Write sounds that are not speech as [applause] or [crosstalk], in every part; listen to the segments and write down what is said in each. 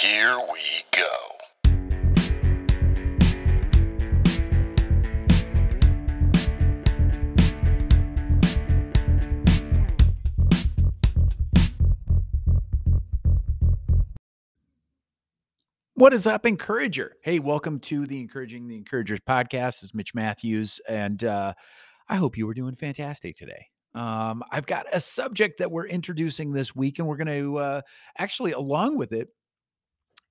Here we go. What is up, Encourager? Hey, welcome to the Encouraging the Encouragers podcast. Is Mitch Matthews, and uh, I hope you are doing fantastic today. Um, I've got a subject that we're introducing this week, and we're going to uh, actually, along with it,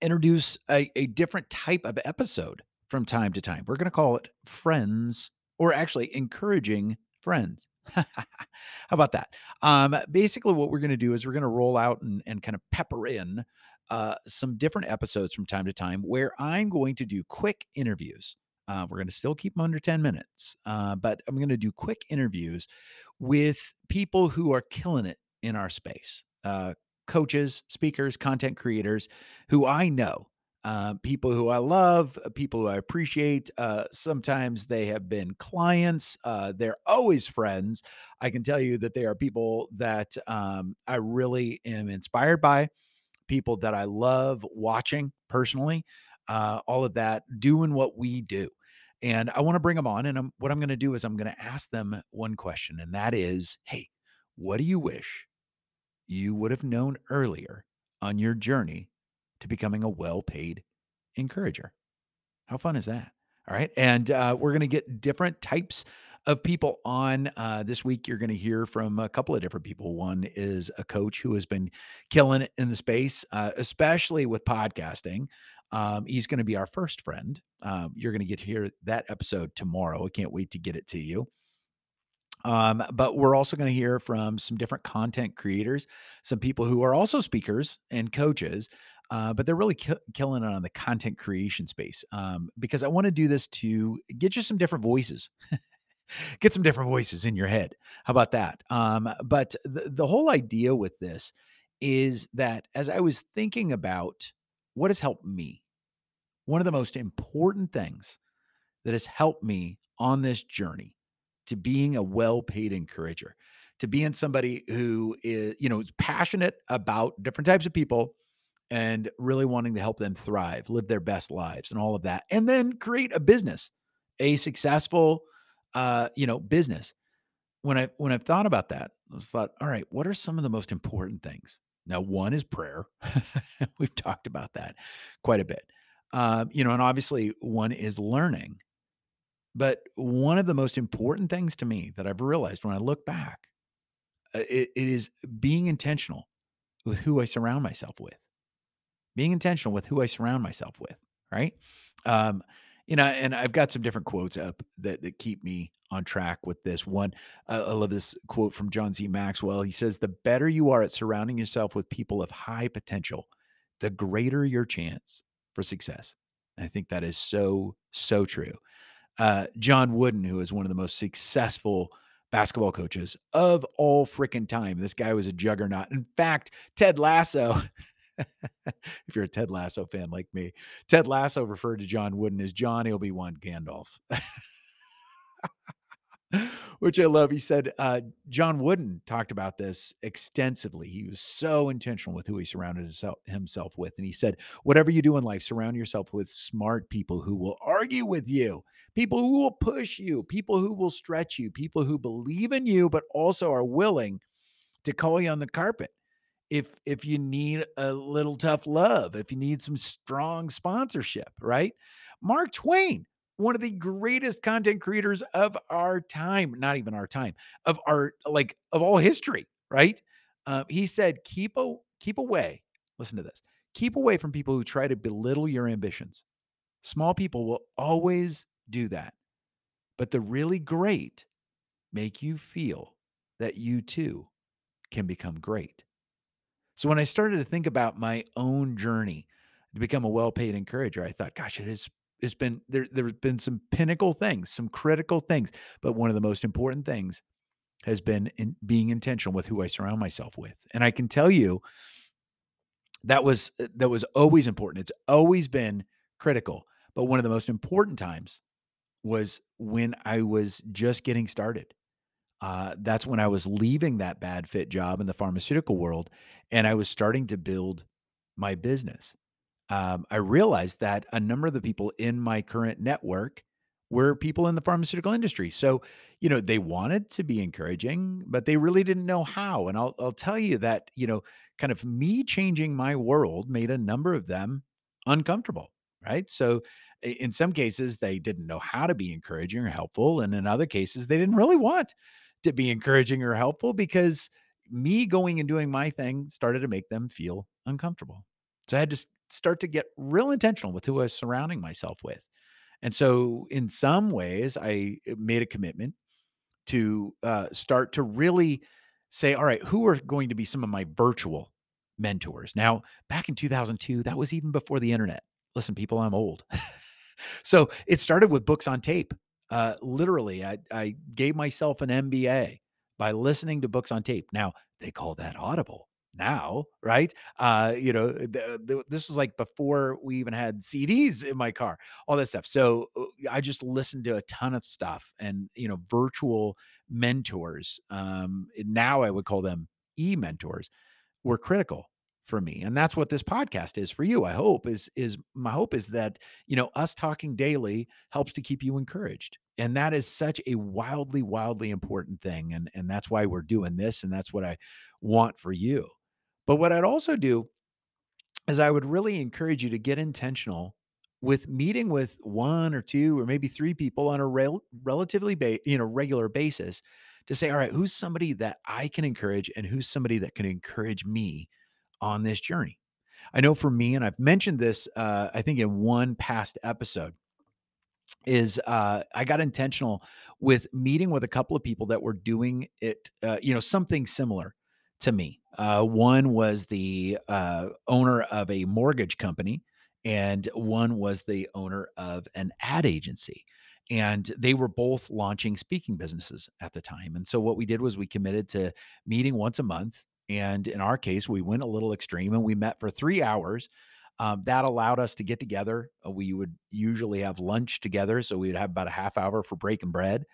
introduce a, a different type of episode from time to time. We're going to call it Friends, or actually, Encouraging Friends. [laughs] How about that? Um, basically, what we're going to do is we're going to roll out and, and kind of pepper in uh, some different episodes from time to time where I'm going to do quick interviews. Uh, we're going to still keep them under 10 minutes, uh, but I'm going to do quick interviews with people who are killing it in our space uh, coaches, speakers, content creators who I know. Uh, people who I love, uh, people who I appreciate. Uh, sometimes they have been clients. Uh, they're always friends. I can tell you that they are people that um, I really am inspired by people that I love watching personally, uh, all of that, doing what we do. And I want to bring them on. And I'm, what I'm going to do is I'm going to ask them one question, and that is Hey, what do you wish you would have known earlier on your journey to becoming a well paid encourager? How fun is that? All right. And uh, we're going to get different types of people on uh, this week. You're going to hear from a couple of different people. One is a coach who has been killing it in the space, uh, especially with podcasting. Um, he's going to be our first friend. Um, you're going to get to hear that episode tomorrow. I can't wait to get it to you. Um, but we're also going to hear from some different content creators, some people who are also speakers and coaches, uh, but they're really ki- killing it on the content creation space um, because I want to do this to get you some different voices. [laughs] get some different voices in your head. How about that? Um, but the, the whole idea with this is that as I was thinking about what has helped me, one of the most important things that has helped me on this journey to being a well-paid encourager, to being somebody who is, you know, is passionate about different types of people and really wanting to help them thrive, live their best lives and all of that. And then create a business, a successful uh, you know, business. When I when I've thought about that, I was thought, all right, what are some of the most important things? Now, one is prayer. [laughs] We've talked about that quite a bit. Um, you know, and obviously one is learning but one of the most important things to me that I've realized when I look back, uh, it, it is being intentional with who I surround myself with. Being intentional with who I surround myself with, right? Um, you know, and I've got some different quotes up that that keep me on track with this one. I love this quote from John C. Maxwell. He says, "The better you are at surrounding yourself with people of high potential, the greater your chance for success." And I think that is so so true uh, John Wooden, who is one of the most successful basketball coaches of all freaking time. This guy was a juggernaut. In fact, Ted Lasso, [laughs] if you're a Ted Lasso fan like me, Ted Lasso referred to John Wooden as John Obi Wan Gandalf. [laughs] which I love. He said uh, John Wooden talked about this extensively. He was so intentional with who he surrounded himself, with. And he said, whatever you do in life, surround yourself with smart people who will argue with you, people who will push you, people who will stretch you, people who believe in you, but also are willing to call you on the carpet. If if you need a little tough love, if you need some strong sponsorship, right? Mark Twain one of the greatest content creators of our time, not even our time, of our like of all history, right? Uh, he said, "Keep a keep away." Listen to this. Keep away from people who try to belittle your ambitions. Small people will always do that, but the really great make you feel that you too can become great. So when I started to think about my own journey to become a well-paid encourager, I thought, gosh, it is it's been there there's been some pinnacle things, some critical things, but one of the most important things has been in being intentional with who I surround myself with. And I can tell you that was uh, that was always important. It's always been critical. But one of the most important times was when I was just getting started. Uh, that's when I was leaving that bad fit job in the pharmaceutical world and I was starting to build my business. Um, I realized that a number of the people in my current network were people in the pharmaceutical industry. So, you know, they wanted to be encouraging, but they really didn't know how. And I'll I'll tell you that, you know, kind of me changing my world made a number of them uncomfortable, right? So, in some cases they didn't know how to be encouraging or helpful, and in other cases they didn't really want to be [laughs] encouraging or helpful because me going and doing my thing started to make them feel uncomfortable. So I had to start to get real intentional with who I was surrounding myself with. And so, in some ways, I uh, made a commitment to uh, start to really say, all right, who are going to be some of my virtual mentors? Now, back in 2002, that was even before the internet. Listen, people, I'm old. [laughs] So it started with books on tape. Uh, literally, I, I gave myself an MBA by listening to books on tape. Now they call that Audible now, right? Uh, you know, the, the, this was like before we even had CDs in my car, all that stuff. So uh, I just listened to a ton of stuff and you know, virtual mentors. Um, now I would call them e mentors were critical for me and that's what this podcast is for you i hope is is my hope is that you know us talking daily helps to keep you encouraged and that is such a wildly wildly important thing and and that's why we're doing this and that's what i want for you but what i'd also do is i would really encourage you to get intentional with meeting with one or two or maybe three people on a rel- relatively ba- you know regular basis to say all right who's somebody that i can encourage and who's somebody that can encourage me on this journey. I know for me, and I've mentioned this, uh, I think in one past episode, is uh, I got intentional with meeting with a couple of people that were doing it, uh, you know, something similar to me. Uh, one was the uh, owner of a mortgage company, and one was the owner of an ad agency. And they were both launching speaking businesses at the time. And so what we did was we committed to meeting once a month. And in our case, we went a little extreme and we met for three hours um, that allowed us to get together. Uh, we would usually have lunch together. So we'd have about a half hour for breaking bread.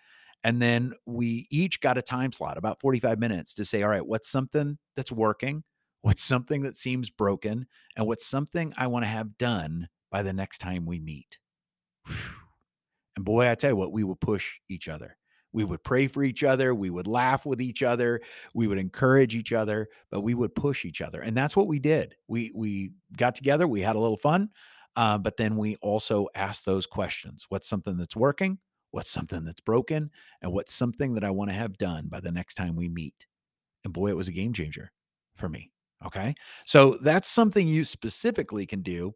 And then we each got a time slot, about 45 minutes, to say, all right, what's something that's working? What's something that seems broken? And what's something I want to have done by the next time we meet? And boy, I tell you what, we would push each other. We would pray for each other. We would laugh with each other. We would encourage each other, but we would push each other. And that's what we did. We we got together. We had a little fun, uh, but then we also asked those questions: What's something that's working? What's something that's broken? And what's something that I want to have done by the next time we meet? And boy, it was a game changer for me. Okay, so that's something you specifically can do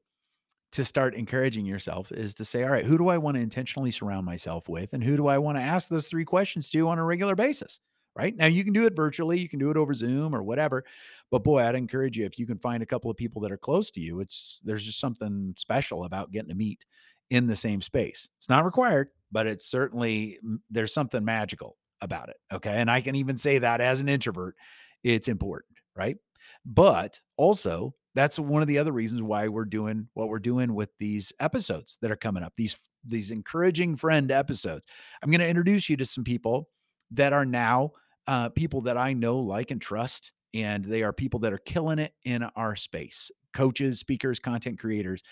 to start encouraging yourself is to say, all right, who do I want to intentionally surround myself with? And who do I want to ask those three questions to on a regular basis? Right now, you can do it virtually, you can do it over Zoom or whatever. But boy, I'd encourage you if you can find a couple of people that are close to you, it's there's just something special about getting to meet in the same space. It's not required, but it's certainly there's something magical about it. Okay. And I can even say that as an introvert, it's important. Right. But also, that's one of the other reasons why we're doing what we're doing with these episodes that are coming up. These these encouraging friend episodes. I'm going to introduce you to some people that are now uh, people that I know, like, and trust, and they are people that are killing it in our space. Coaches, speakers, content creators,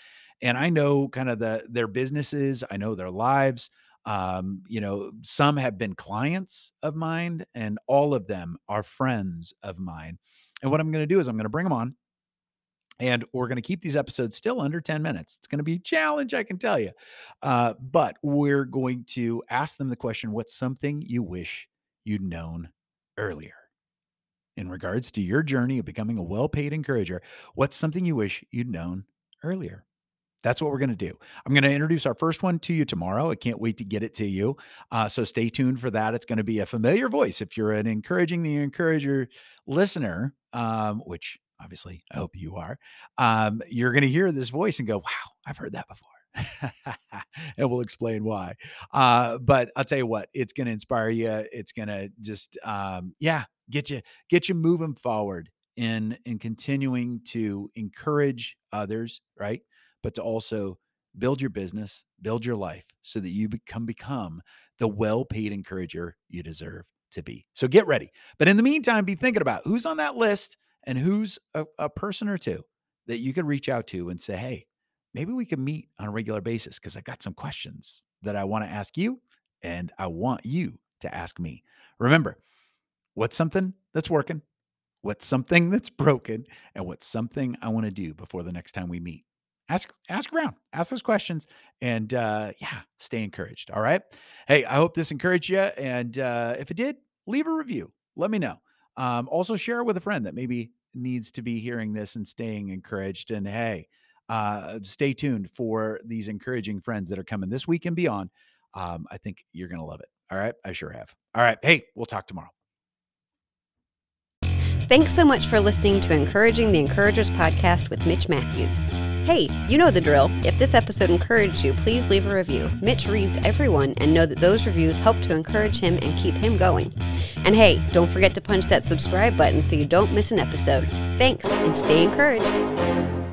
and I know kind of the their businesses. I know their lives. Um, you know, some have been clients of mine, and all of them are friends of mine. And what I'm going to do is I'm going to bring them on and we're going to keep these episodes still under 10 minutes. It's going to be a challenge, I can tell you. Uh, but we're going to ask them the question what's something you wish you'd known earlier? In regards to your journey of becoming a well paid encourager, what's something you wish you'd known earlier? That's what we're going to do. I'm going to introduce our first one to you tomorrow. I can't wait to get it to you. Uh, so stay tuned for that. It's going to be a familiar voice. If you're an encouraging the encourager listener, um, which obviously I hope you are, um, you're going to hear this voice and go, wow, I've heard that before. [laughs] and we'll explain why. Uh, but I'll tell you what, it's going to inspire you. It's going to just, um, yeah, get you, get you moving forward in, in continuing to encourage others, right? But to also build your business, build your life so that you become become the well-paid encourager you deserve to be. So get ready. But in the meantime, be thinking about who's on that list and who's a, a person or two that you can reach out to and say, "Hey, maybe we can meet on a regular basis because I got some questions that I want to ask you and I want you to ask me. Remember, what's something that's working? What's something that's broken? And what's something I want to do before the next time we meet? Ask ask around, ask those questions, and uh, yeah, stay encouraged. All right. Hey, I hope this encouraged you. And uh, if it did, leave a review. Let me know. Um, also, share it with a friend that maybe needs to be hearing this and staying encouraged. And hey, uh, stay tuned for these encouraging friends that are coming this week and beyond. Um, I think you're to love it. All right. I sure have. All right. Hey, we'll talk tomorrow. Thanks so much for listening to Encouraging the Encouragers podcast with Mitch Matthews. Hey, you know the drill. If this episode encouraged you, please leave a review. Mitch reads everyone and know that those reviews help to encourage him and keep him going. And hey, don't forget to punch that subscribe button so you don't miss an episode. Thanks and stay encouraged.